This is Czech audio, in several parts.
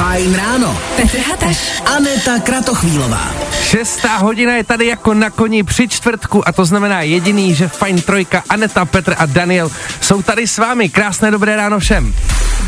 Fajn ráno. Petr Hateš. Aneta Kratochvílová. Šestá hodina je tady jako na koni při čtvrtku a to znamená jediný, že Fajn Trojka, Aneta, Petr a Daniel jsou tady s vámi. Krásné dobré ráno všem.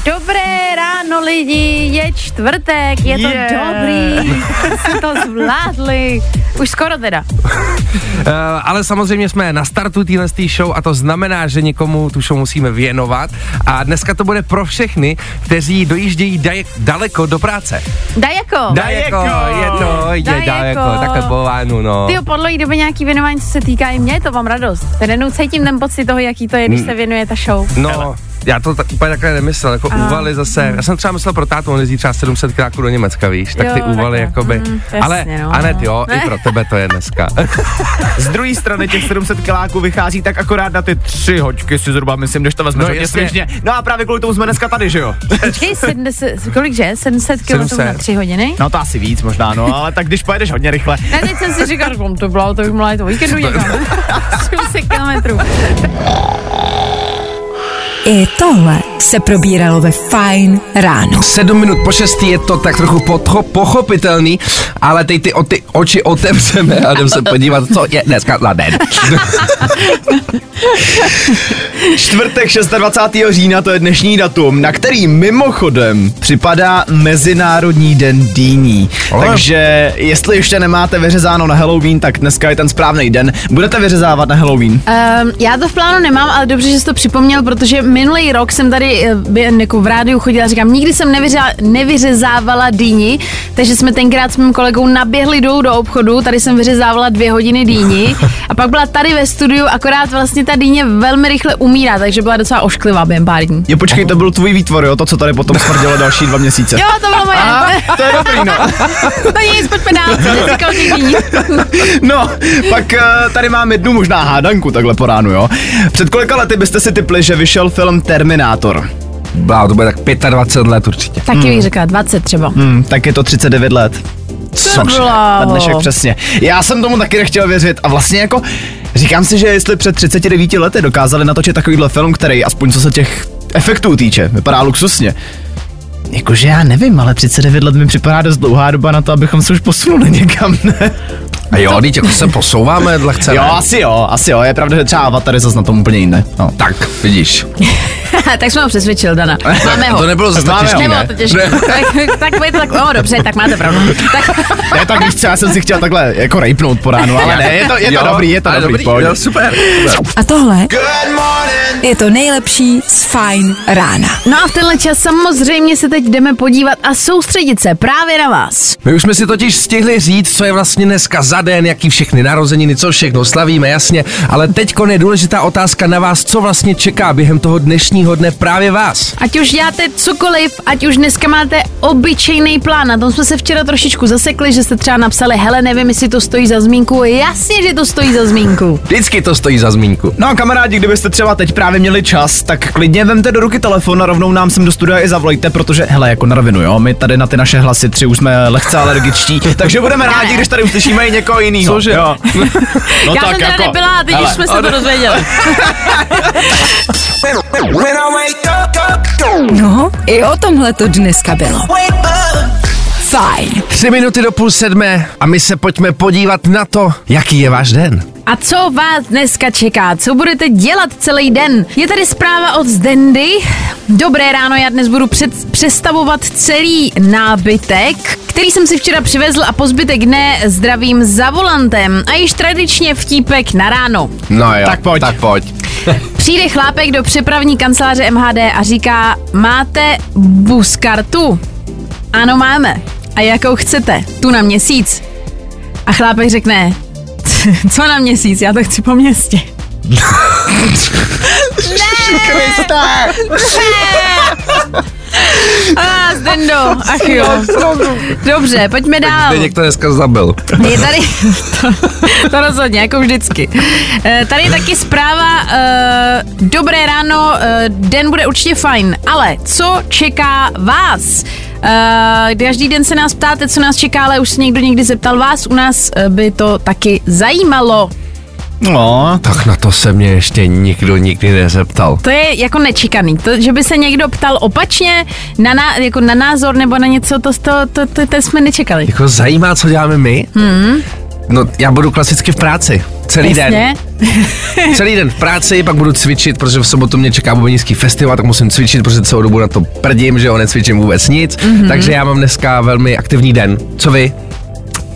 Dobré ráno lidi, je čtvrtek, je to Yeah. dobrý, jsme to zvládli, už skoro teda. Uh, ale samozřejmě jsme na startu téhle show a to znamená, že někomu tu show musíme věnovat a dneska to bude pro všechny, kteří dojíždějí daj- daleko do práce. Dajeko, Daleko, je to, je daleko, takhle po vánu, no. ty po dlouhé době nějaký věnování, co se týká i mě, to mám radost. Ten cítím ten pocit toho, jaký to je, když se věnuje ta show. No, já to tak, úplně takhle nemyslel, jako A. úvaly zase. Já jsem třeba myslel pro tátu, on jezdí třeba 700 kráků do Německa, víš, tak Jo, ty úvaly jakoby. Mm, jasně, ale no. Anet, jo, i pro tebe to je dneska. Z druhé strany těch 700 kiláků vychází tak akorát na ty tři hoďky si zhruba myslím, když to vezmeš No, svěžně. No a právě kvůli tomu jsme dneska tady, že jo? Počkej, 70, kolik že? 700 km na 700. 3 hodiny? No to asi víc možná, no, ale tak když pojedeš hodně rychle. Ne, teď jsem si říkal, že to bylo, to bych mohla jít o víkendu někam. 700 kilometrů. I tohle se probíralo ve Fajn ráno. Sedm minut po šestý je to tak trochu potcho, pochopitelný, ale teď ty, o, ty oči otevřeme a jdem se podívat, co je dneska za den. Čtvrtek 26. října to je dnešní datum, na který mimochodem připadá Mezinárodní den dýní. Ale- Takže jestli ještě nemáte vyřezáno na Halloween, tak dneska je ten správný den. Budete vyřezávat na Halloween? Um, já to v plánu nemám, ale dobře, že jsi to připomněl, protože minulý rok jsem tady eh, jako v rádiu chodila a říkám, nikdy jsem nevyřa, nevyřezávala dýni, takže jsme tenkrát s mým kolegou naběhli dolů do obchodu, tady jsem vyřezávala dvě hodiny dýni a pak byla tady ve studiu, akorát vlastně ta dýně velmi rychle umírá, takže byla docela ošklivá během pár dní. Jo, počkej, to byl tvůj výtvor, jo, to, co tady potom smrdělo další dva měsíce. Jo, to bylo moje. To je dobrý, no. to nic, pojďme dál, říkal. No, pak uh, tady mám jednu možná hádanku takhle po ránu, jo. Před kolika lety byste si typli, že vyšel film Terminátor? Bá, to bude tak 25 let určitě. Taky bych řekla 20 třeba. Hmm, tak je to 39 let. Bylo. Na dnešek přesně. Já jsem tomu taky nechtěl věřit a vlastně jako říkám si, že jestli před 39 lety dokázali natočit takovýhle film, který aspoň co se těch efektů týče, vypadá luxusně. Jakože já nevím, ale 39 let mi připadá dost dlouhá doba na to, abychom se už posunuli někam, ne? A jo, teď jako se posouváme lehce. Jo, ne? asi jo, asi jo. Je pravda, že třeba Avatar je zase na tom úplně jiné. No. Tak, vidíš. tak jsme ho přesvědčil, Dana. Máme ho. To nebylo zase tak těžký, Nebylo ne? těžké. tak, to tak, oh, dobře, tak máte pravdu. Tak, Ne, tak víš co, já jsem si chtěl takhle jako rejpnout po ránu, ale ne, je to, je to Jo, dobrý, je to dobrý, dobrý jo, super. A tohle je to nejlepší z Fajn rána. no a v tenhle čas samozřejmě se teď jdeme podívat a soustředit se právě na vás. My už jsme si totiž stihli říct, co je vlastně dneska za den, jaký všechny narozeniny, co všechno slavíme, jasně, ale teď je důležitá otázka na vás, co vlastně čeká během toho dnešního dne právě vás. Ať už děláte cokoliv, ať už dneska máte obyčejný plán, na tom jsme se včera trošičku zasekli, že jste třeba napsali, hele, nevím, jestli to stojí za zmínku. Jasně, že to stojí za zmínku. Vždycky to stojí za zmínku. No a kamarádi, kdybyste třeba teď právě měli čas, tak klidně vemte do ruky telefon a rovnou nám sem do studia i zavolejte, protože hele, jako na rovinu, jo, my tady na ty naše hlasy tři už jsme lehce alergičtí, takže budeme rádi, když tady uslyšíme i někoho jiného. Cože? Jo. No Já jsem teda nebyla a teď už jsme se to dozvěděli. No, i o tomhle to dneska bylo. Fajn. Tři minuty do půl sedmé a my se pojďme podívat na to, jaký je váš den. A co vás dneska čeká? Co budete dělat celý den? Je tady zpráva od Zdendy. Dobré ráno, já dnes budu před, přestavovat celý nábytek, který jsem si včera přivezl a po zbytek dne zdravím za volantem. A již tradičně vtípek na ráno. No jo, Tak pojď. Tak pojď. Přijde chlápek do přepravní kanceláře MHD a říká, máte buskartu? Ano, máme. A jakou chcete? Tu na měsíc. A chlápek řekne, co na měsíc, já to chci po městě. A Zdendo, ach jo. Dobře, pojďme dál. Teď někdo dneska zabil. Je tady, to, to rozhodně, jako vždycky. Eh, Tady je taky zpráva, eh, dobré ráno, eh, den bude určitě fajn, ale co čeká vás? Eh, Každý den se nás ptáte, co nás čeká, ale už se někdo někdy zeptal vás, u nás eh, by to taky zajímalo. No, Tak na to se mě ještě nikdo nikdy nezeptal. To je jako nečekaný. To, že by se někdo ptal opačně na, ná, jako na názor nebo na něco, to, to, to, to, to jsme nečekali. Jako zajímá, co děláme my? Hmm. No, já budu klasicky v práci. Celý den. Jasně. Celý den v práci, pak budu cvičit, protože v sobotu mě čeká bubenický festival, tak musím cvičit, protože celou dobu na to prdím, že jo, necvičím vůbec nic. Mm-hmm. Takže já mám dneska velmi aktivní den. Co vy?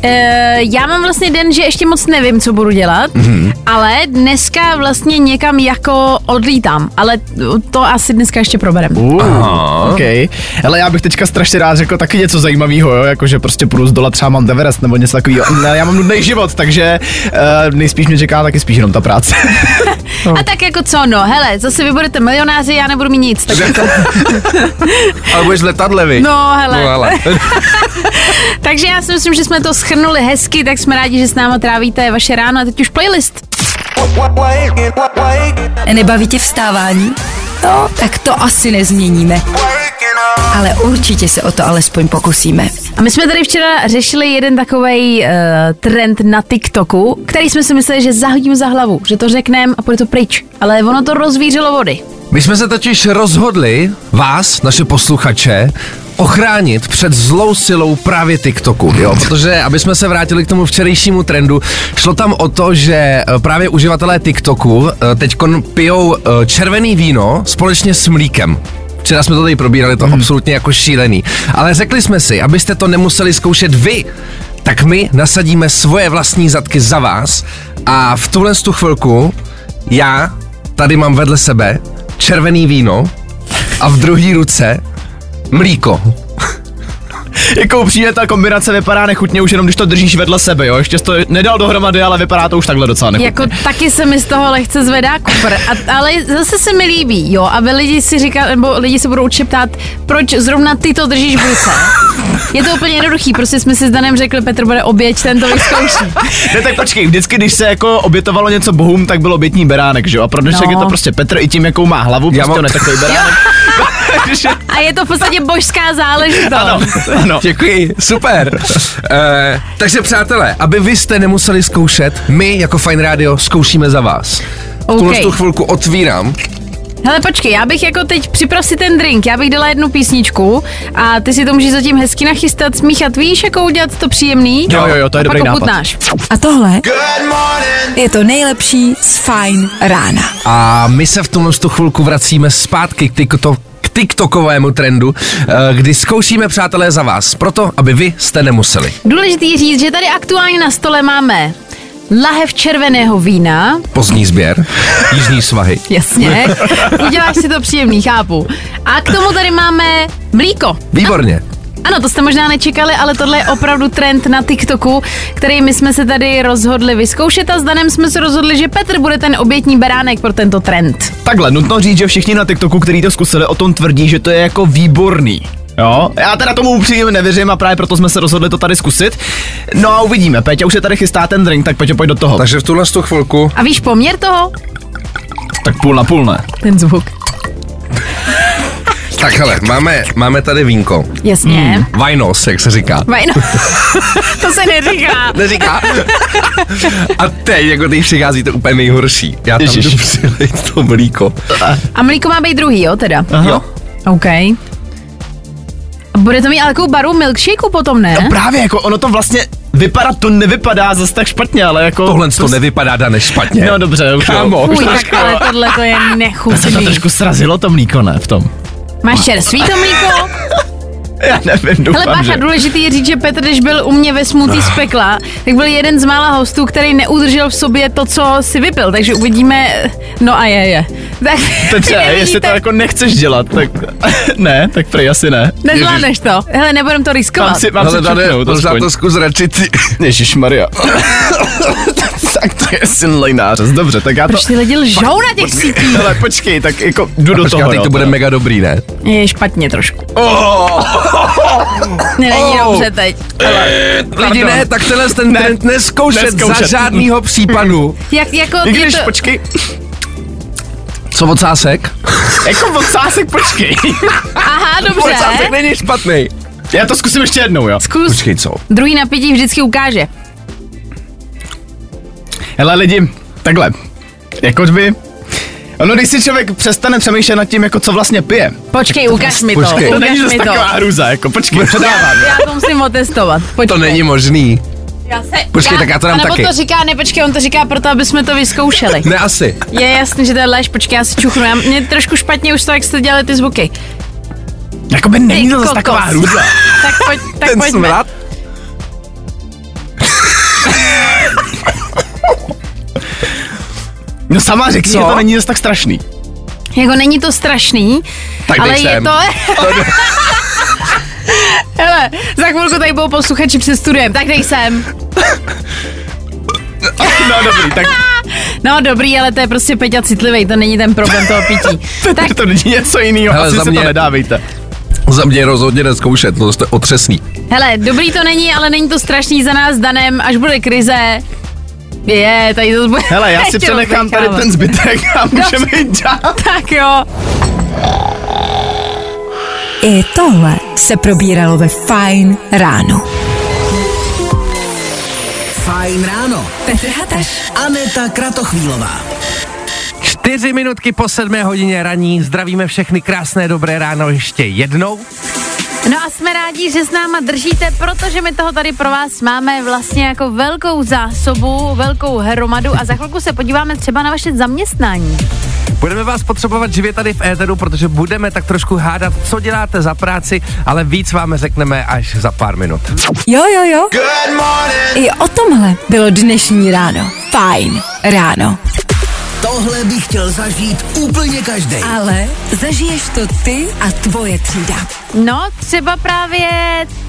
E, já mám vlastně den, že ještě moc nevím, co budu dělat, mm-hmm. ale dneska vlastně někam jako odlítám, ale to asi dneska ještě proberem. Uh, OK. Ale já bych teďka strašně rád řekl taky něco zajímavého, jo? jako že prostě půjdu z dola třeba Mount Everest nebo něco takového. Ne, Já mám nudný život, takže uh, nejspíš mě čeká taky spíš jenom ta práce. A tak jako co, no, hele, zase vy budete milionáři, já nebudu mít nic, tak jako, Ale budeš letadle, vy. no, hele. No, ale. Takže já si myslím, že jsme to schrnuli hezky, tak jsme rádi, že s náma trávíte vaše ráno a teď už playlist. Nebaví tě vstávání? No, tak to asi nezměníme. Ale určitě se o to alespoň pokusíme. A my jsme tady včera řešili jeden takový uh, trend na TikToku, který jsme si mysleli, že zahodíme za hlavu, že to řekneme a půjde to pryč. Ale ono to rozvířilo vody. My jsme se totiž rozhodli vás, naše posluchače, ochránit před zlou silou právě TikToku, jo, protože aby jsme se vrátili k tomu včerejšímu trendu, šlo tam o to, že eh, právě uživatelé TikToku teď pijou eh, červený víno společně s mlíkem. Včera jsme to tady probírali, to mm. absolutně jako šílený. Ale řekli jsme si, abyste to nemuseli zkoušet vy, tak my nasadíme svoje vlastní zadky za vás a v tuhle tu chvilku já tady mám vedle sebe červený víno a v druhé ruce mlíko. jako upřímně ta kombinace vypadá nechutně už jenom, když to držíš vedle sebe, jo. Ještě jsi to nedal dohromady, ale vypadá to už takhle docela nechutně. Jako taky se mi z toho lehce zvedá kufr, a, ale zase se mi líbí, jo, aby lidi si říká, nebo lidi se budou určitě ptát, proč zrovna ty to držíš v ruce. Je to úplně jednoduchý, prostě jsme si s Danem řekli, Petr bude oběť, ten to vyzkouší. Ne, tak počkej, vždycky, když se jako obětovalo něco bohům, tak byl obětní beránek, že jo? A pro dnešek No. je to prostě Petr i tím, jakou má hlavu, Já prostě mám- on je takový beránek. Takže- A je to v podstatě božská záležitost. ano, ano. Děkuji, super. e, takže přátelé, aby vy jste nemuseli zkoušet, my jako Fine Radio zkoušíme za vás. V tuhle tu chvilku otvírám. Hele, počkej, já bych jako teď připrav si ten drink, já bych dala jednu písničku a ty si to můžeš zatím hezky nachystat, smíchat, víš, jako udělat to příjemný? Jo, jo, jo, to je a dobrý pak nápad. A tohle je to nejlepší z Fine rána. A my se v tu chvilku vracíme zpátky k, k TikTokovému trendu, eh, kdy zkoušíme přátelé za vás, proto aby vy jste nemuseli. Důležitý říct, že tady aktuálně na stole máme lahev červeného vína, Pozdní sběr, jižní svahy. jasně, uděláš si to příjemný, chápu. A k tomu tady máme mlíko. Výborně. Ano, to jste možná nečekali, ale tohle je opravdu trend na TikToku, který my jsme se tady rozhodli vyzkoušet a s Danem jsme se rozhodli, že Petr bude ten obětní beránek pro tento trend. Takhle, nutno říct, že všichni na TikToku, kteří to zkusili, o tom tvrdí, že to je jako výborný. Jo, já teda tomu upřímně nevěřím a právě proto jsme se rozhodli to tady zkusit. No a uvidíme, Peťa už se tady chystá ten drink, tak Peťo, pojď do toho. Takže v tuhle tu chvilku A víš poměr toho? Tak půl na půl ne. Ten zvuk. Tak hele, máme, máme tady vínko. Jasně. Hmm. Vajnos, jak se říká. Vajno. to se neříká. Neříká? A teď, jako teď přichází to úplně nejhorší. Já tam Ježiš. jdu přilejt to mlíko. A mlíko má být druhý, jo, teda? Aha. Jo. OK. A bude to mít ale takovou baru milkshakeu potom, ne? No právě, jako ono to vlastně vypadá, to nevypadá zase tak špatně, ale jako... Tohle to nevypadá dane špatně. No dobře, už. Kámo. Už Fuj, tak ale tohle to je To se to nechutný. trošku srazilo to mlíko, ne, v tom. Máš čerstvý to mlíko? Já nevím, doufám, Hele, že... bacha, důležitý je říct, že Petr, když byl u mě ve smutý z pekla, tak byl jeden z mála hostů, který neudržel v sobě to, co si vypil, takže uvidíme, no a je, je. Tak, Petře, jestli to jako nechceš dělat, tak ne, tak prej asi ne. Nezvládneš to. Hele, nebudem to Mám riskovat. si, mám si Ale tady, čeknout, možná aspoň. to zkus radši ty. Ježíš Maria. Tak to je synlej nářez. Dobře, tak já to... Proč ty lidi lžou na těch sítích? Ale počkej, tak jako jdu do Počkej, toho. teď jo, to bude mega dobrý, ne? Je špatně trošku. Oh, Ne, není Oh. dobře teď. Lidi ne, tak tenhle ten Ne. trend neskoušet, Neskoušet. za žádnýho případu. Jak, jako, I je když, to, počkej, Co ocásek? jako odsásek, počkej. aha, Ocásek dobře. není špatný. Já to zkusím ještě jednou, jo. Zkus. Počkej, co? Druhý napití vždycky ukáže. Hele lidi, Takhle, jako by... Ono, když si člověk přestane přemýšlet nad tím, jako co vlastně pije, Počkej, ukaž mi to. Počkej. to není zase mi to. taková hruza, jako počkej, předávám. Já to musím otestovat. Počkej. To není možný. Já se, Počkej, tak já to dám nebo taky. to říká, ne, počkej, on to říká proto, aby jsme to vyzkoušeli. Ne asi. Je jasný, že to je lež, počkej, já si čuchnu. Já, mě trošku špatně už to, jak jste dělali ty zvuky. Jakoby není to zase taková hruza. Tak, pojď, tak Ten pojďme. smrad. No sama řekni, Co? že to není zase tak strašný. Jako není to strašný, Tak ale je to... Hele, za chvilku tady budou posluchači před studiem, tak dej sem. No dobrý, tak No dobrý, ale to je prostě Peťa citlivý, to není ten problém toho pití. tak to není něco jiného, Hele, asi za mě- to nedávejte. Za mě rozhodně neskoušet, to je otřesný. Hele, dobrý to není, ale není to strašný za nás danem, až bude krize. Je, tady to bude. Hele, já si přenechám tady ten zbytek a můžeme jít dál. Tak jo. I tohle se probíralo ve Fine ráno. Fajn ráno. Petr Hataš. Aneta Kratochvílová. Čtyři minutky po sedmé hodině raní, zdravíme všechny krásné dobré ráno ještě jednou. No a jsme rádi, že s náma držíte, protože my toho tady pro vás máme vlastně jako velkou zásobu, velkou hromadu a za chvilku se podíváme třeba na vaše zaměstnání. Budeme vás potřebovat živě tady v éteru, protože budeme tak trošku hádat, co děláte za práci, ale víc vám řekneme až za pár minut. Jo, jo, jo. I o tomhle bylo dnešní ráno. Fajn ráno. Tohle bych chtěl zažít úplně každý. Ale zažiješ to ty a tvoje třída. No, třeba právě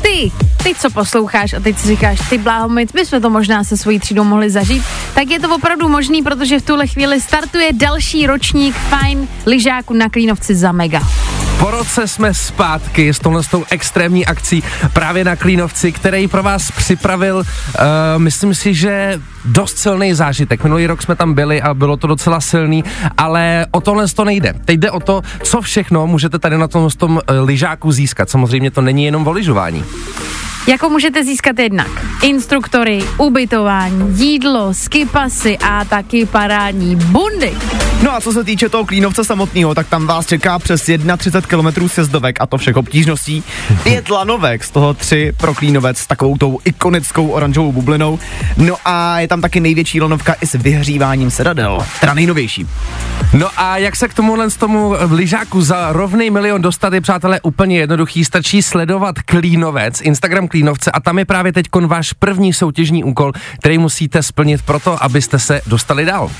ty, ty, co posloucháš a teď si říkáš, ty bláho, my bychom to možná se svojí třídou mohli zažít, tak je to opravdu možný, protože v tuhle chvíli startuje další ročník Fine lyžáku na Klínovci za mega. Po roce jsme zpátky s touhle s tou extrémní akcí právě na Klínovci, který pro vás připravil, uh, myslím si, že dost silný zážitek. Minulý rok jsme tam byli a bylo to docela silný, ale o tohle to nejde. Teď jde o to, co všechno můžete tady na tom, tom uh, lyžáku získat. Samozřejmě to není jenom o lyžování. Jako můžete získat jednak instruktory, ubytování, jídlo, skipasy a taky parádní bundy. No a co se týče toho Klínovce samotného, tak tam vás čeká přes 31 km sjezdovek a to všech obtížností. Pět lanovek, z toho tři pro Klínovec s takovou tou ikonickou oranžovou bublinou. No a je tam taky největší lanovka i s vyhříváním sedadel, teda nejnovější. No a jak se k tomuhle z tomu lyžáku za rovný milion dostat je, přátelé, úplně jednoduchý. Stačí sledovat Klínovec, Instagram Klínovce a tam je právě teď váš první soutěžní úkol, který musíte splnit proto, abyste se dostali dál.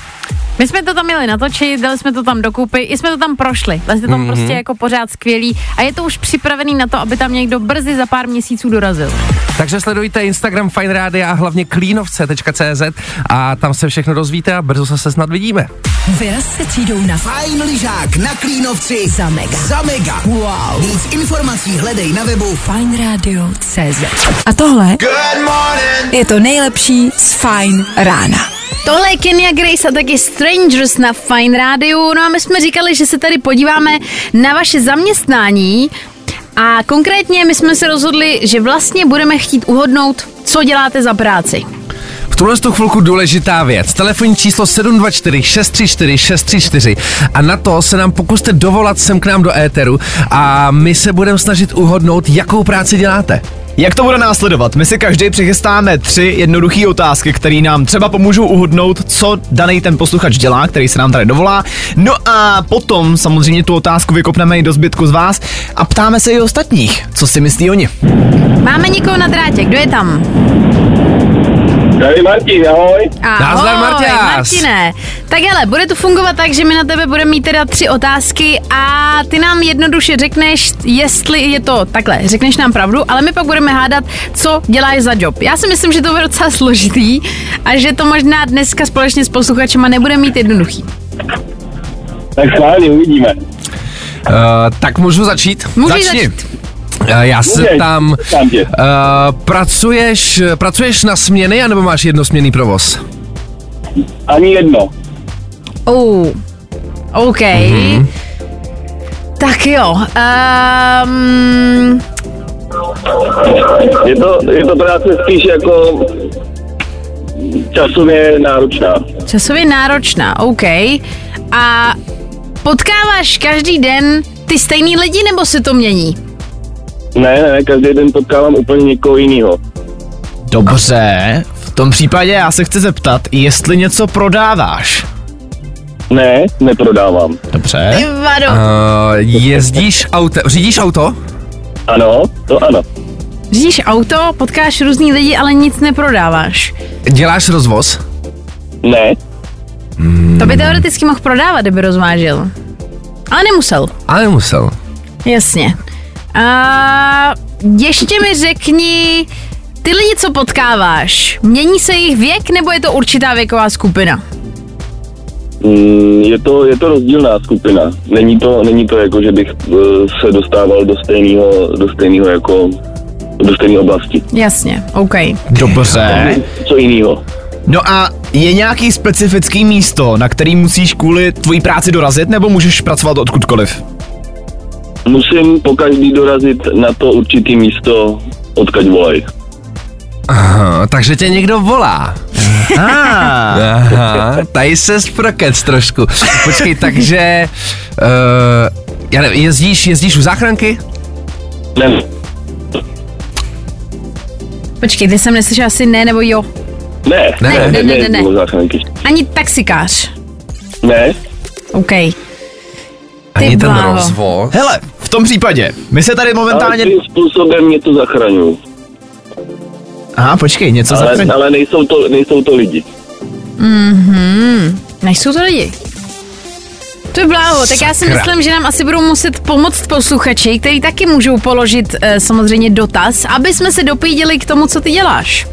My jsme to tam měli natočit, dali jsme to tam dokupy, i jsme to tam prošli. Jsme tam mm-hmm. prostě jako pořád skvělý a je to už připravený na to, aby tam někdo brzy za pár měsíců dorazil. Takže sledujte Instagram Fine Radio a hlavně klínovce.cz a tam se všechno dozvíte a brzo se snad vidíme. Vyraz se třídou na Fajn lyžák na Klínovci. Za mega. Za mega. Wow. Víc informací hledej na webu fineradio.cz A tohle je to nejlepší z Fine rána. Tohle je Kenya Grace a taky Strangers na Fine Radio. No a my jsme říkali, že se tady podíváme na vaše zaměstnání a konkrétně my jsme se rozhodli, že vlastně budeme chtít uhodnout, co děláte za práci. V tuhle tu chvilku důležitá věc. Telefonní číslo 724 634 634 a na to se nám pokuste dovolat sem k nám do éteru a my se budeme snažit uhodnout, jakou práci děláte. Jak to bude následovat? My si každý přichystáme tři jednoduché otázky, které nám třeba pomůžou uhodnout, co daný ten posluchač dělá, který se nám tady dovolá. No a potom samozřejmě tu otázku vykopneme i do zbytku z vás a ptáme se i ostatních, co si myslí oni. Máme někoho na drátě, kdo je tam? Tady Martin, ahoj. Ahoj, Nazdar. Martine. Tak hele, bude to fungovat tak, že my na tebe budeme mít teda tři otázky a ty nám jednoduše řekneš, jestli je to takhle, řekneš nám pravdu, ale my pak budeme hádat, co děláš za job. Já si myslím, že to bude docela složitý a že to možná dneska společně s posluchačema nebude mít jednoduchý. Tak schválně, uvidíme. Uh, tak můžu začít? Můžeš Začni. začít. Uh, já se Můžeš, tam... Uh, pracuješ, pracuješ na směny, anebo máš jednosměný provoz? Ani jedno. Oh. OK. Mm-hmm. Tak jo. Um, Je to, je to práce spíš jako časově náročná. Časově náročná, OK. A potkáváš každý den ty stejný lidi, nebo se to mění? Ne, ne, každý den potkávám úplně někoho jiného. Dobře, v tom případě já se chci zeptat, jestli něco prodáváš. Ne, neprodávám. Dobře. Vado. Uh, jezdíš auto, řídíš auto? Ano, to ano. Řídíš auto, potkáš různý lidi, ale nic neprodáváš. Děláš rozvoz? Ne, To by teoreticky mohl prodávat, kdyby rozvážil. Ale nemusel. Ale nemusel. Jasně. A ještě mi řekni, ty lidi, co potkáváš, mění se jejich věk, nebo je to určitá věková skupina? Mm, je to, je to rozdílná skupina. Není to, není to jako, že bych eh, se dostával do stejného, do stejného jako, do stejné oblasti. Jasně, OK. Dobře. Co jiného? No a je nějaký specifický místo, na který musíš kvůli tvojí práci dorazit, nebo můžeš pracovat odkudkoliv? Musím po každý dorazit na to určitý místo, odkaď volají. Aha, takže tě někdo volá. Ah, Aha, tady se sprokec trošku. Počkej, takže... Uh, já nevím, jezdíš, jezdíš u záchranky? Ne, Počkej, ty jsem neslyšel asi ne nebo jo. ne, Ne, ne, ne, ne, ne, ne. ne, záchranky. Ani taxikář. Ne, OK. Ani ten rozvoz. hele, v tom případě, my se tady ale momentálně... tím způsobem mě to zachraňují. Aha, počkej, něco Ale, zachraň... ale nejsou, to, nejsou to lidi. Nejsou to lidi. To je bláho, tak já si Sakra. myslím, že nám asi budou muset pomoct posluchači, kteří taky můžou položit e, samozřejmě dotaz, aby jsme se dopídili k tomu, co ty děláš.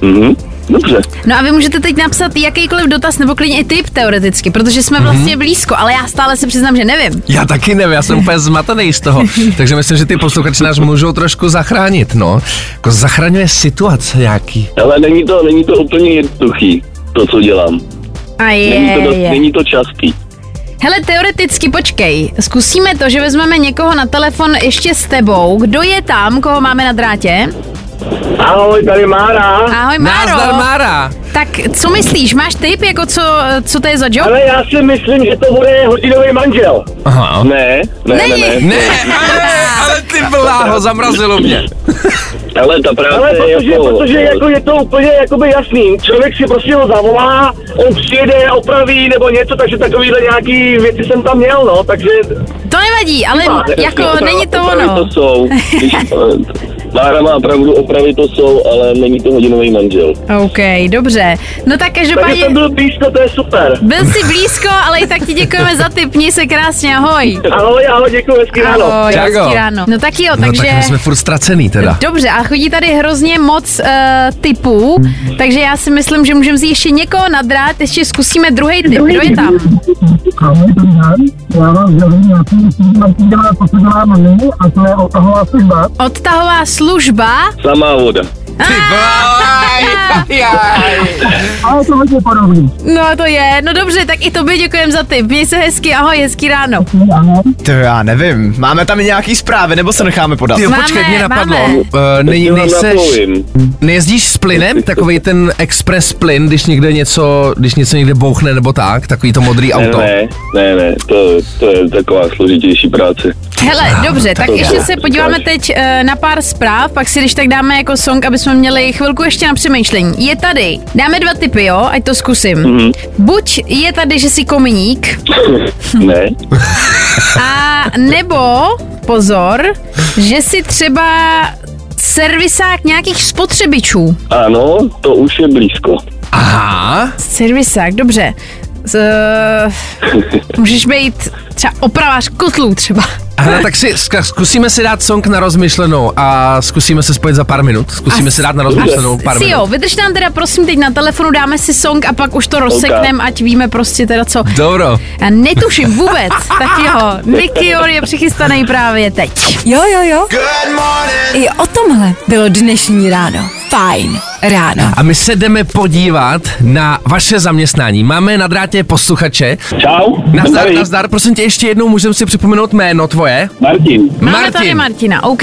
Mhm. Dobře. No a vy můžete teď napsat jakýkoliv dotaz nebo klidně i tip teoreticky, protože jsme vlastně blízko, ale já stále se přiznám, že nevím. Já taky nevím, já jsem úplně zmatený z toho. Takže myslím, že ty posluchači nás můžou trošku zachránit, no. Jako zachraňuje situace nějaký. Ale není to, není to úplně jednoduchý, to, co dělám. A Není to, je, dost, je. není to častý. Hele, teoreticky počkej, zkusíme to, že vezmeme někoho na telefon ještě s tebou. Kdo je tam, koho máme na drátě? Ahoj, tady Mára. Ahoj, Máro. Názdar Mára. Tak co myslíš, máš tip, jako co, co to je za job? Ale já si myslím, že to bude hodinový manžel. Aha. Ne, ne, ne, ne. Ne, ale, ale ty bláho, zamrazilo mě. Ale ta práce Ale je protože, jako... protože jako je to úplně jakoby jasný. Člověk si prostě ho zavolá, on přijede, opraví nebo něco, takže takovýhle nějaký věci jsem tam měl, no, takže... To nevadí, ale jako Opravy- není to ono. to jsou. Když, Mára má pravdu, opravy to jsou, ale není to hodinový manžel. OK, dobře. No tak Takže každopádně jsem byl blízko, to je super. byl jsi blízko, ale i tak ti děkujeme za tip. Měj se krásně, ahoj. Ahoj, ahoj, děkuji, hezký ráno. Ahoj, hezký ráno. No tak jo, No takže... tak my jsme furt ztracený teda. Dobře, a chodí tady hrozně moc uh, typů, takže já si myslím, že můžeme vzít ještě někoho na drát, ještě zkusíme druhý typ. Kdo je tam? Já vám sdělím nějaký instrument, dělá, co se dělá na nyní, a to je odtahová služba. Odtahová služba. Samá voda. Ty A je to hodně podobný. No to je, no dobře, tak i tobě děkujem za tip. Měj se hezky, ahoj, hezký ráno. To já nevím, máme tam i nějaký zprávy, nebo se necháme podat? Ty, Máme, počkej, mě napadlo. máme. Uh, nej, Já vám nejseš, nejezdíš s plynem? Takový ten express plyn, když někde něco, když něco někde bouchne nebo tak? Takový to modrý auto. ne, ne, ne, to, to je taková složitější práce. Hele, dobře, tak ještě se podíváme teď uh, na pár zpráv, pak si když tak dáme jako song, aby jsme měli chvilku ještě na přemýšlení. Je tady, dáme dva typy, jo, ať to zkusím. Mhm. Buď je tady, že jsi kominík, Ne, a nebo, pozor, že jsi třeba servisák nějakých spotřebičů. ano, to už je blízko. Aha. Servisák, dobře. Z, můžeš být třeba opravář kotlů třeba. Hele, tak si zkusíme si dát song na rozmyšlenou a zkusíme se spojit za pár minut. Zkusíme A si dát na rozmyšlenou pár si minut. jo, vydrž nám teda prosím teď na telefonu, dáme si song a pak už to rozsekneme, ať víme prostě teda co. Dobro. Já netuším vůbec, tak jo, Nikior je přichystaný právě teď. Jo, jo, jo. I o tomhle bylo dnešní ráno. Fajn ráno. A my se jdeme podívat na vaše zaměstnání. Máme na drátě posluchače. Čau. Nazdar, Tady. nazdar, prosím tě ještě jednou, můžeme si připomenout jméno tvoje? Martin. Máme Martin. tady Martina, OK.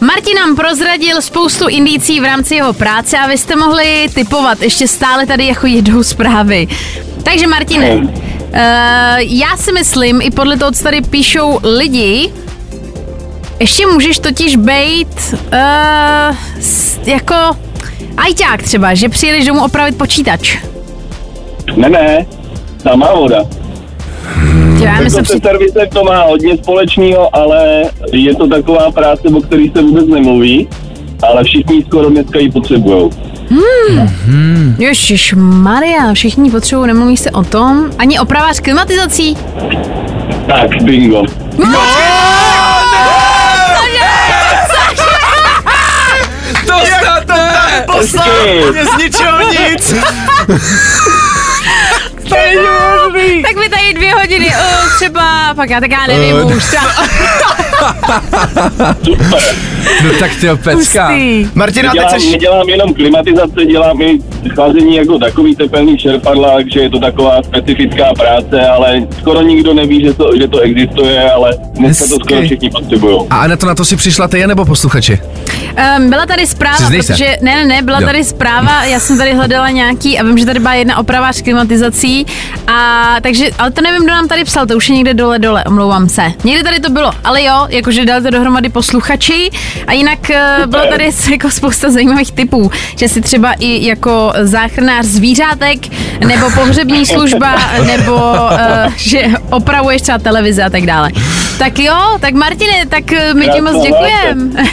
Martin nám prozradil spoustu indicí v rámci jeho práce a vy jste mohli typovat. Ještě stále tady jako jedou zprávy. Takže Martine, uh, já si myslím, i podle toho, co tady píšou lidi, ještě můžeš totiž být uh, jako ajťák třeba, že přijedeš domů opravit počítač. Ne, ne, tam má voda. Jako myslím, se při... servisem to má hodně společného, ale je to taková práce, o které se vůbec nemluví, ale všichni skoro dneska ji potřebují. Ježiš Maria, všichni potřebují, nemluví se o tom. Ani opravář klimatizací. Tak, bingo. To snad ne! Hezky. Z ničeho nic. Tak mi tady dvě hodiny, uh, třeba, pak já tak já nevím Eh, už. No tak ty pecka. Martina, teď Dělám, seš... nedělám jenom klimatizace, dělám i chlazení jako takový tepelný čerpadla, takže je to taková specifická práce, ale skoro nikdo neví, že to, že to existuje, ale dneska to skoro všichni potřebují. A na to, na to si přišla ty nebo posluchači? Um, byla tady zpráva, protože, ne, ne, ne, byla Jo. tady zpráva, já jsem tady hledala nějaký, a vím, že tady byla jedna opravář klimatizací, a takže, ale to nevím, kdo nám tady psal, to už je někde dole, dole, omlouvám se. Někde tady to bylo, ale jo, jakože dali to dohromady posluchači a jinak uh, bylo tady jako spousta zajímavých typů, že si třeba i jako záchranář zvířátek, nebo pohřební služba, nebo uh, že opravuješ třeba televize a tak dále. Tak jo, tak Martine, tak eh, my ti moc děkujeme.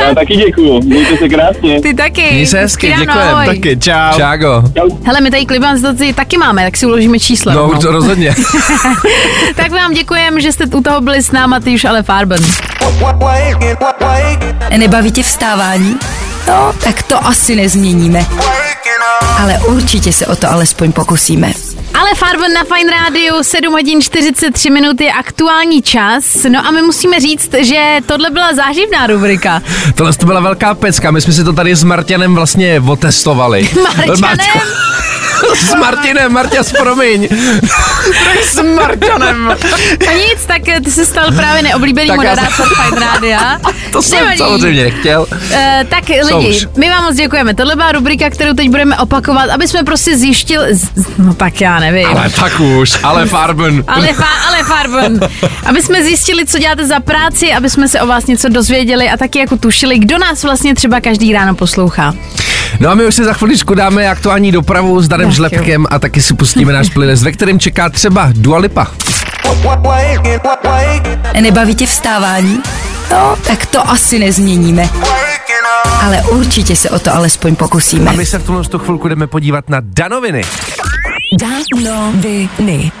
Já taky děkuju, mějte se krásně. Ty taky. Měj se hezky, Hezký ráno, děkujem. ahoj. Taky, čau. Čágo. Hele, my tady klimatizaci taky máme, tak si uložíme číslo. No, rovnou. to rozhodně. tak vám děkujeme, že jste u toho byli s náma, ty už ale Farben. Nebaví tě vstávání? No, tak to asi nezměníme. Ale určitě se o to alespoň pokusíme. Ale Farben na Fine Radio 7 hodin 43 minut je aktuální čas. No a my musíme říct, že tohle byla záživná rubrika. Tohle to byla velká pecka, my jsme si to tady s Martianem vlastně otestovali. Marťanem? Marťa- s Martinem, Marťas, promiň. S Marťanem. A nic, tak eh, ty se stal právě neoblíbený Tak moderátor Fine Rádia. To jsem Nevadí. samozřejmě nechtěl. Uh, tak Co lidi, už? my vám moc děkujeme. Tohle byla rubrika, kterou teď budeme opakovat, aby jsme prostě zjištili, no tak já nevím. Ale tak už, ale Farben. Ale, fa- ale Farben. Aby jsme zjistili, co děláte za práci, aby jsme se o vás něco dozvěděli a taky jako tušili, kdo nás vlastně třeba každý ráno poslouchá. No a my už si za chviličku dáme aktuální dopravu s Danem. Žlepkem a taky si pustíme náš playlist, ve kterém čeká třeba Dua Lipa. Nebaví tě vstávání? No, tak to asi nezměníme. Ale určitě se o to alespoň pokusíme. A my se v tuhle tu chvilku jdeme podívat na Danoviny. Danoviny.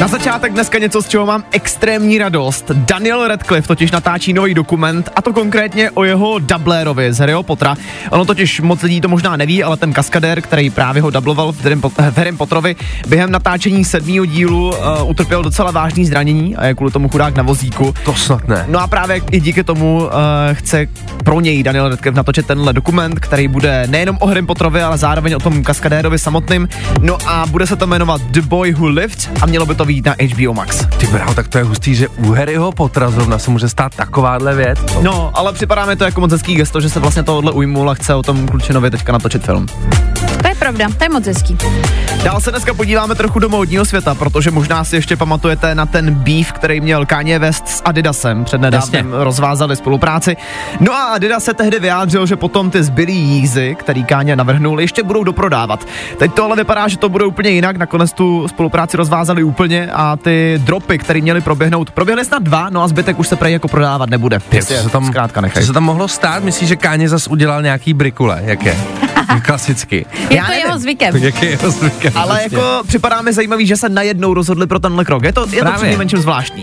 Na začátek dneska něco, z čeho mám extrémní radost. Daniel Radcliffe totiž natáčí nový dokument, a to konkrétně o jeho dublérovi z Harryho Pottera. Ono totiž moc lidí to možná neví, ale ten kaskadér, který právě ho dubloval v Harrym, Pot- v Harrym Potterovi, během natáčení sedmého dílu uh, utrpěl docela vážný zranění a je kvůli tomu chudák na vozíku. To snad ne. No a právě i díky tomu uh, chce pro něj Daniel Radcliffe natočit tenhle dokument, který bude nejenom o Harry Potterovi, ale zároveň o tom kaskadérovi samotným. No a bude se to jmenovat The Boy Who Lived a mělo by to být na HBO Max. Ty bráho, tak to je hustý, že u Harryho Pottera zrovna se může stát takováhle věc. No, ale připadá mi to jako moc hezký gesto, že se vlastně tohle ujmul a chce o tom klučinovi teďka natočit film. To je pravda, to je moc hezký. Dál se dneska podíváme trochu do módního světa, protože možná si ještě pamatujete na ten beef, který měl Kanye West s Adidasem. Před nedávnem rozvázali spolupráci. No a Adidas se tehdy vyjádřil, že potom ty zbylý jízy, který Kanye navrhnul, ještě budou doprodávat. Teď to ale vypadá, že to bude úplně jinak. Nakonec tu spolupráci rozvázali úplně a ty dropy, které měly proběhnout, proběhly snad dva, no a zbytek už se prej jako prodávat nebude. Ty, co se tam, zkrátka co nechaj. se tam mohlo stát? Myslíš, že Káně zas udělal nějaký brikule? Jak je? Klasicky. Je Já to nevím. jeho zvykem. Jak je jeho zvykem. Ale přesně. jako připadá mi zajímavý, že se najednou rozhodli pro tenhle krok. Je to, je to Právě. přinejmenším zvláštní.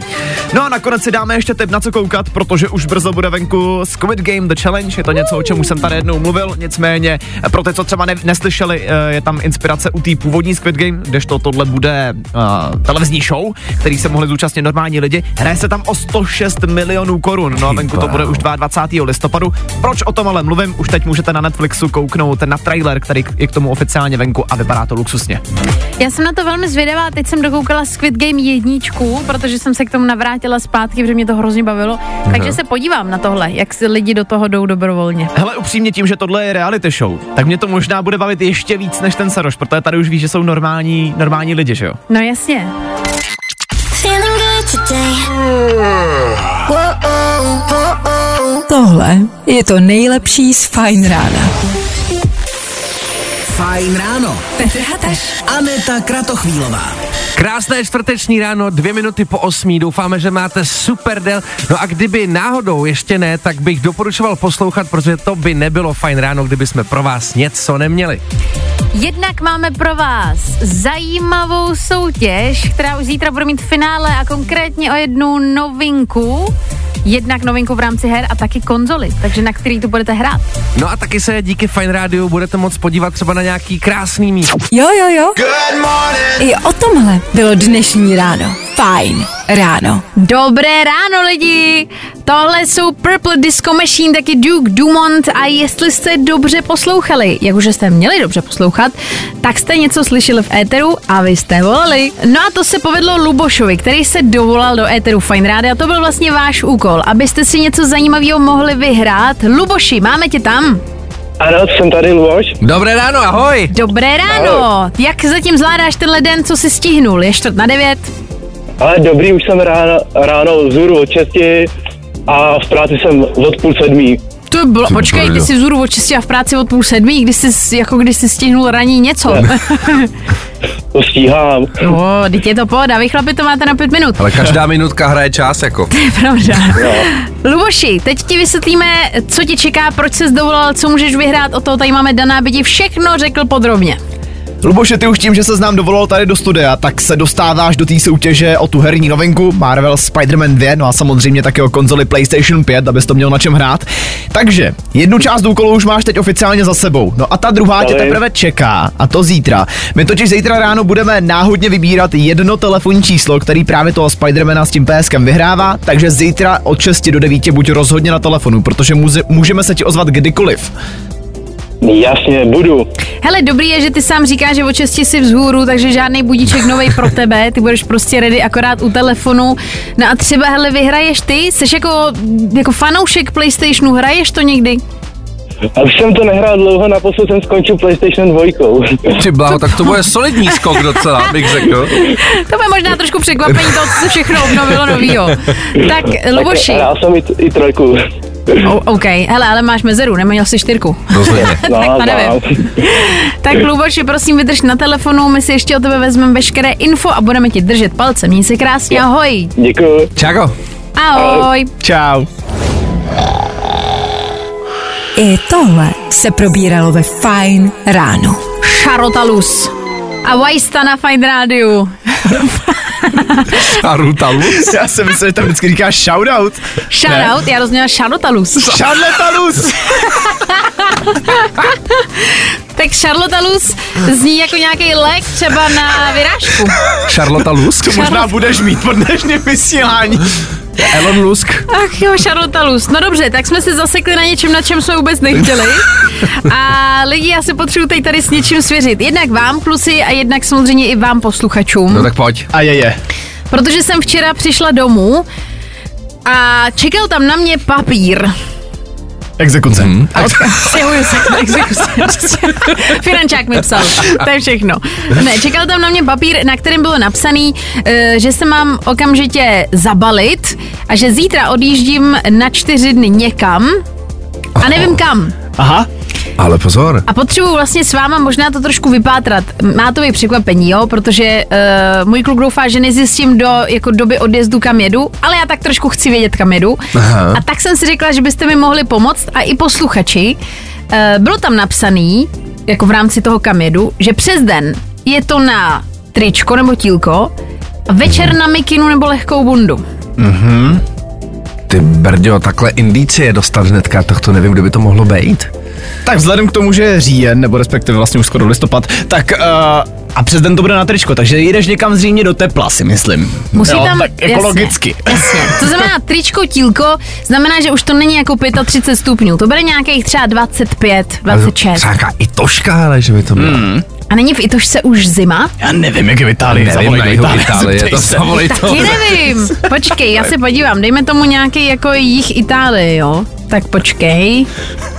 No a nakonec si dáme ještě tip na co koukat, protože už brzo bude venku Squid Game The Challenge. Je to něco, o čem už jsem tady jednou mluvil. Nicméně pro ty, co třeba ne, neslyšeli, eh, je tam inspirace u té původní Squid Game, kdežto tohle bude uh, televizní show, který se mohli zúčastnit normální lidi. Hraje se tam o 106 milionů korun. No a venku to bude už 22. listopadu. Proč o tom ale mluvím? Už teď můžete na Netflixu kouknout na trailer, který je k tomu oficiálně venku a vypadá to luxusně. Já jsem na to velmi zvědavá, teď jsem dokoukala Squid Game jedničku, protože jsem se k tomu navrátila zpátky, protože mě to hrozně bavilo. Takže se podívám na tohle, jak si lidi do toho jdou dobrovolně. Hele, upřímně tím, že tohle je reality show, tak mě to možná bude bavit ještě víc než ten Saroš, protože tady už víš, že jsou normální, normální lidi, že jo? No jasně. Tohle je to nejlepší z Fajn rána. Fajn ráno. Petr Hateš. Aneta Kratochvílová. Krásné čtvrteční ráno, dvě minuty po osmí, doufáme, že máte super den. No a kdyby náhodou ještě ne, tak bych doporučoval poslouchat, protože to by nebylo fajn ráno, kdyby jsme pro vás něco neměli. Jednak máme pro vás zajímavou soutěž, která už zítra bude mít finále a konkrétně o jednu novinku. Jednak novinku v rámci her a taky konzoly, takže na který to budete hrát. No a taky se díky Fine Rádiu budete moct podívat třeba na nějaký krásný místo. Jo, jo, jo. I o tomhle bylo dnešní ráno. Fajn ráno. Dobré ráno lidi! Tohle jsou Purple Disco Machine, taky Duke Dumont a jestli jste dobře poslouchali, jak už jste měli dobře poslouchat, tak jste něco slyšeli v éteru a vy jste volali. No a to se povedlo Lubošovi, který se dovolal do éteru Fine Radio a to byl vlastně váš úkol, abyste si něco zajímavého mohli vyhrát. Luboši, máme tě tam. Ano, jsem tady Luboš. Dobré ráno, ahoj! Dobré ráno! Jak zatím zvládáš tenhle den, co si stihnul? Je čtvrt na devět? Ale dobrý, už jsem ráno, ráno vzhůru od česti a v práci jsem od půl sedmí. To bylo, počkej, ty jsi vzhůru od čistě a v práci od půl sedmí, když jsi, jako když jsi stihnul raní něco. To stíhám. Jo, teď je to pohoda, vy chlapi to máte na pět minut. Ale každá minutka hraje čas, jako. Pravda. Luboši, teď ti vysvětlíme, co tě čeká, proč se dovolal, co můžeš vyhrát, o toho tady máme Dana, aby ti všechno řekl podrobně. Luboše, ty už tím, že se nám dovolal tady do studia, tak se dostáváš do té soutěže o tu herní novinku Marvel Spider-Man 2, no a samozřejmě taky o konzoli PlayStation 5, abys to měl na čem hrát. Takže, jednu část úkolu už máš teď oficiálně za sebou, no a ta druhá tě teprve čeká, a to zítra. My totiž zítra ráno budeme náhodně vybírat jedno telefonní číslo, který právě toho Spidermana s tím PSkem vyhrává, takže zítra od 6 do 9 buď rozhodně na telefonu, protože můžeme se ti ozvat kdykoliv. Jasně, budu. Hele, dobrý je, že ty sám říkáš, že o česti si vzhůru, takže žádný budíček novej pro tebe, ty budeš prostě ready akorát u telefonu. No a třeba, hele, vyhraješ ty, jsi jako, jako fanoušek PlayStationu, hraješ to někdy? A už jsem to nehrál dlouho, naposled jsem skončil PlayStation 2. Ty blaho, tak to bude solidní skok docela, bych řekl. To bude možná trošku překvapení toho, co se všechno obnovilo novýho. Tak, Luboši, Hrál jsem i, i trojku. O, OK, hele, ale máš mezeru, neměl jsi čtyřku. Rozhodně. No, Tak to nevím. Tak Luboši, prosím, vydrž na telefonu, my si ještě o tebe vezmeme veškeré info a budeme ti držet palce. Měj se krásně, ahoj. Děkuji. Čago. Ahoj. Čau. I tohle se probíralo ve Fajn ráno. Šarotalus. A Vajsta na Fine Radio. Sarutalus. Já jsem myslel, že tam vždycky říkáš shoutout. Shoutout, já rozuměla Šarotalus. Charletalus! Tak Šarlotalus zní jako nějaký lék třeba na vyrážku. Charlotte Lusk. To možná budeš mít po dnešním vysílání. Elon Lusk. Ach jo, Šarlotalus. No dobře, tak jsme se zasekli na něčem, na čem jsme vůbec nechtěli. A lidi, já se potřebuji teď tady s něčím svěřit. Jednak vám, kluci, a jednak samozřejmě i vám, posluchačům. No tak pojď. A je je. Protože jsem včera přišla domů a čekal tam na mě papír. Exekuce. Hmm. Stěhuju se k exekuci. Finančák mi psal, to je všechno. Ne, čekal tam na mě papír, na kterém bylo napsaný, eh, že se mám okamžitě zabalit a že zítra odjíždím na čtyři dny někam a nevím kam. Aha. Ale pozor. A potřebuji vlastně s váma možná to trošku vypátrat. Má to být překvapení, jo, protože uh, můj kluk doufá, že nezjistím do jako doby odjezdu, kam jedu, ale já tak trošku chci vědět, kam jedu. Aha. A tak jsem si řekla, že byste mi mohli pomoct a i posluchači. Uh, bylo tam napsaný, jako v rámci toho, kam jedu, že přes den je to na tričko nebo tílko, a večer na mikinu nebo lehkou bundu. Ty brďo, takhle indicie dostat hnedka, tak to nevím, kdy by to mohlo být. Tak vzhledem k tomu, že je říjen, nebo respektive vlastně už skoro listopad, tak uh, a přes den to bude na tričko, takže jdeš někam zřejmě do tepla, si myslím. Musí jo, tam, tak ekologicky. Jasně, jasně. To znamená tričko, tílko, znamená, že už to není jako 35 stupňů, to bude nějakých třeba 25, 26. Třeba nějaká itoška, ale že by to bylo. Mm. A není v Itošce už zima? Já nevím, jak je v Itálii. Nevím, zavolej na do jihu Itálie, Itálie, zeptej to se. zavolej to. Taky nevím. Počkej, já se podívám. Dejme tomu nějaký jako jich Itálie, jo? Tak počkej.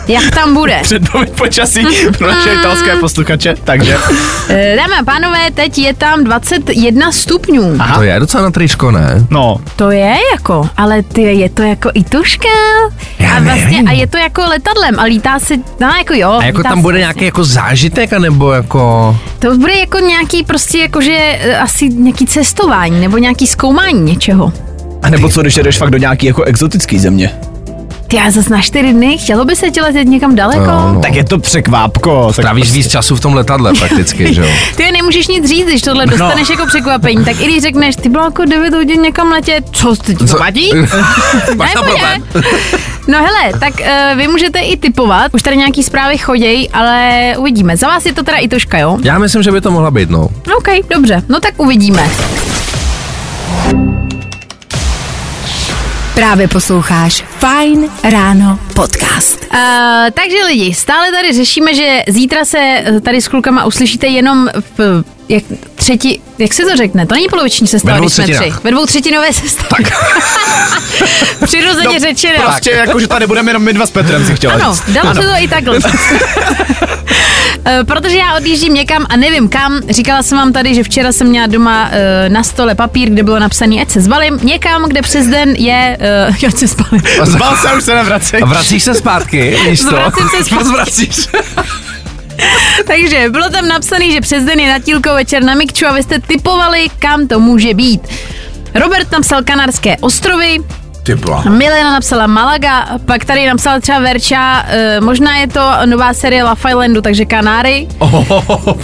Jak tam bude? Předpověď počasí pro naše italské posluchače, takže... Eh, Dámy a pánové, teď je tam 21 stupňů. Aha. To je docela na tričko, ne? No, To je jako, ale ty, je to jako ituška. Já a vlastně, nevím. a je to jako letadlem a lítá se, no jako jo. A jako tam bude vlastně. nějaký jako zážitek, anebo jako... To bude jako nějaký prostě jakože eh, asi nějaký cestování nebo nějaký zkoumání něčeho. a nebo co, když jdeš fakt do nějaký jako exotický země? Ty já zase na čtyři dny, chtělo by se ti letět někam daleko? No, no. Tak je to překvápko. tak Trávíš prostě- víc času v tom letadle prakticky, že jo? Ty nemůžeš nic říct, když tohle No. dostaneš jako překvapení, tak i když řekneš, ty bylo jako 9 hodin někam letět, co ty to Co? vadí? Máš tam Nebo problém? ne? No hele, tak uh, vy můžete i typovat, už tady nějaký zprávy chodějí, ale uvidíme. Za vás je to teda i toška, jo? Já myslím, že by to mohla být, no. OK, dobře, no tak uvidíme. Právě posloucháš Fine Ráno podcast. Uh, takže lidi, stále tady řešíme, že zítra se eh, tady s klukama uslyšíte jenom v jak, třetí, jak se to řekne? To není poloviční sestava, Ve dvou když jsme tři. Ve dvou třetinové sestavě. Přirozeně no, řečeno. Prostě jako, že tady budeme jenom my dva s Petrem, si chtěla Ano, dalo se to i takhle. Eh, Protože já odjíždím někam a nevím kam. Říkala jsem vám tady, že včera jsem měla doma eh, na stole papír, kde bylo napsané, ať se zbalím. Někam, kde přes den je, uh, ať se zbalím. Zbal se, už se nevracej. A vracíš se zpátky, víš to? Vracím se zpátky. Vracíš. Takže bylo tam napsané, že přes den je na Tílko večer na Mikču a vy jste typovali, kam to může být. Robert napsal Kanárské ostrovy, Ty byla. Milena napsala Malaga, pak tady napsala třeba Verča, eh, možná je to nová série Love Islandu, takže Kanáry. Oh,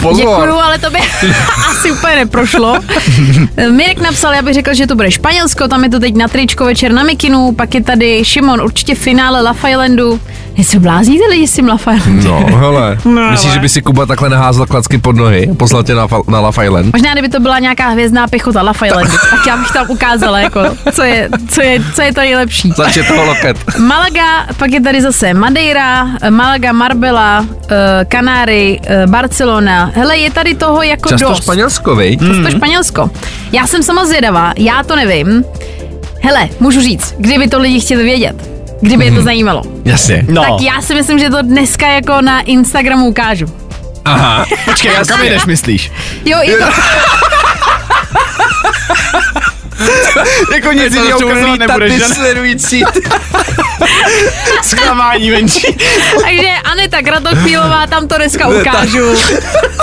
pozor. Děkuju, ale to by asi úplně neprošlo. Mirek napsal, já bych řekl, že to bude Španělsko, tam je to teď na tričko večer na Mikinu, pak je tady Šimon, určitě finále Love Islandu. Jestli blázníte lidi s tím Love Islandu? No, hele. No, Myslíš, že by si Kuba takhle naházal klacky pod nohy? Poslal tě na, na Love Island? Možná, kdyby to byla nějaká hvězdná pěchota Love Islandu, tak já bych tam ukázala, jako, co, je, co, je, co je to nejlepší. Zač je toho loket. Malaga, pak je tady zase Madeira, Malaga, Marbella, eh, Kanáry, eh, Barcelona. Hele, je tady toho jako Často dost. Španělsko, viď? To Španělsko. Já jsem sama zvědavá, já to nevím. Hele, můžu říct, kdyby to lidi chtěli vědět, kdyby je to zajímalo. Jasně. No, Tak já si myslím, že to dneska jako na Instagramu ukážu. Aha. počkej, já kam jdeš, myslíš? Jo, je to, Jako nic jiného ukazovat nebudeš, ne? sledující. Zklamání venčí. takže Aneta Kratochvílová, tam to dneska ukážu.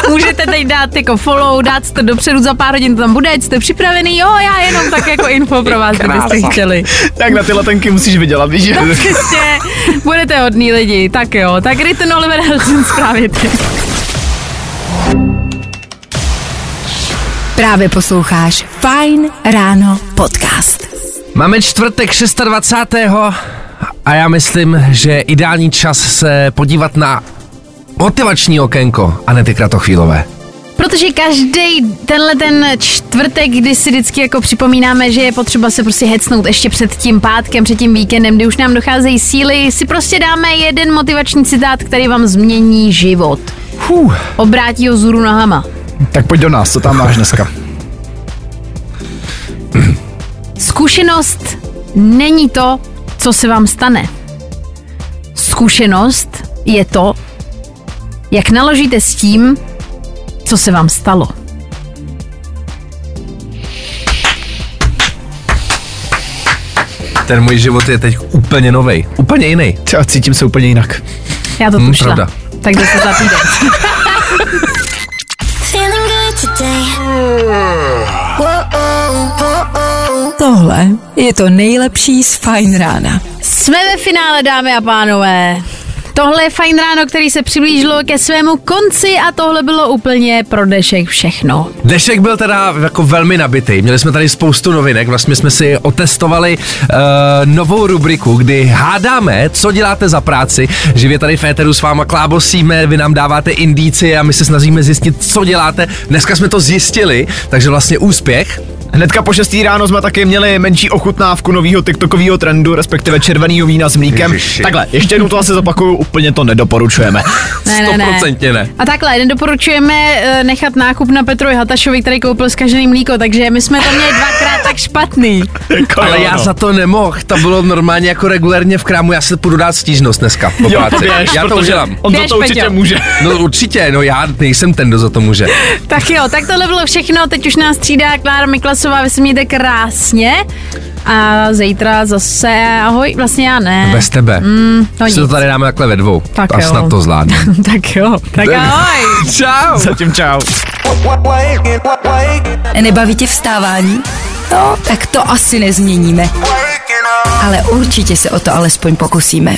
Můžete teď dát jako follow, dát to dopředu, za pár hodin to tam bude, ať jste připravený. Jo, já jenom tak jako info pro vás, kdybyste chtěli. Tak na ty letenky musíš vydělat, víš? že? Přesně, budete hodní lidi, tak jo. Tak Ritten Oliver Helsen zprávě Právě posloucháš Fine Ráno podcast. Máme čtvrtek 26. a já myslím, že je ideální čas se podívat na motivační okénko Anety Kratochvílové. Protože každý tenhle ten čtvrtek, kdy si vždycky jako připomínáme, že je potřeba se prostě hecnout ještě před tím pátkem, před tím víkendem, kdy už nám docházejí síly, si prostě dáme jeden motivační citát, který vám změní život. Fuh. Obrátí ho zůru nohama. Tak pojď do nás, co tam máš dneska? Zkušenost není to, co se vám stane. Zkušenost je to, jak naložíte s tím, co se vám stalo. Ten můj život je teď úplně novej, úplně jiný. Třeba cítím se úplně jinak. Já to Hmm, tušila. pravda. Tak jde se za týden. Tohle je to nejlepší z Fine Rána. Jsme ve finále, dámy a pánové. Tohle je fajn ráno, který se přiblížilo ke svému konci a tohle bylo úplně pro dnešek všechno. Dnešek byl teda jako velmi nabitý. Měli jsme tady spoustu novinek, vlastně jsme si otestovali uh, novou rubriku, kdy hádáme, co děláte za práci. Živě tady v s váma klábosíme, vy nám dáváte indici a my se snažíme zjistit, co děláte. Dneska jsme to zjistili, takže vlastně úspěch. Hnedka po 6. ráno jsme taky měli menší ochutnávku nového TikTokového trendu, respektive červeného vína s mlíkem. Ježiši. Takhle, ještě jednou to asi zopakuju, úplně to nedoporučujeme. Ne, ne, ne. Ne. A takhle, nedoporučujeme eh, nechat nákup na Petrovi Hatašovi, který koupil zkažený mlíko, takže my jsme to měli dvakrát tak špatný. Jako Ale já za to nemohl, to bylo normálně jako regulérně v krámu, já se půjdu dát stížnost dneska po Jo, práci. běž, já to udělám. On Běž, to určitě Peťo. může. No určitě, no já nejsem ten, kdo za to může. Tak jo, tak tohle bylo všechno, teď už nás střídá Klára Miklasová, vy se mějte krásně. A zítra zase, ahoj, vlastně já ne. Bez tebe. Mm, no to nic. tady dáme takhle ve dvou. Tak a jo. snad to zvládne. tak jo, tak ahoj. Čau. Zatím čau. Nebaví tě vstávání? No, tak to asi nezměníme. Ale určitě se o to alespoň pokusíme.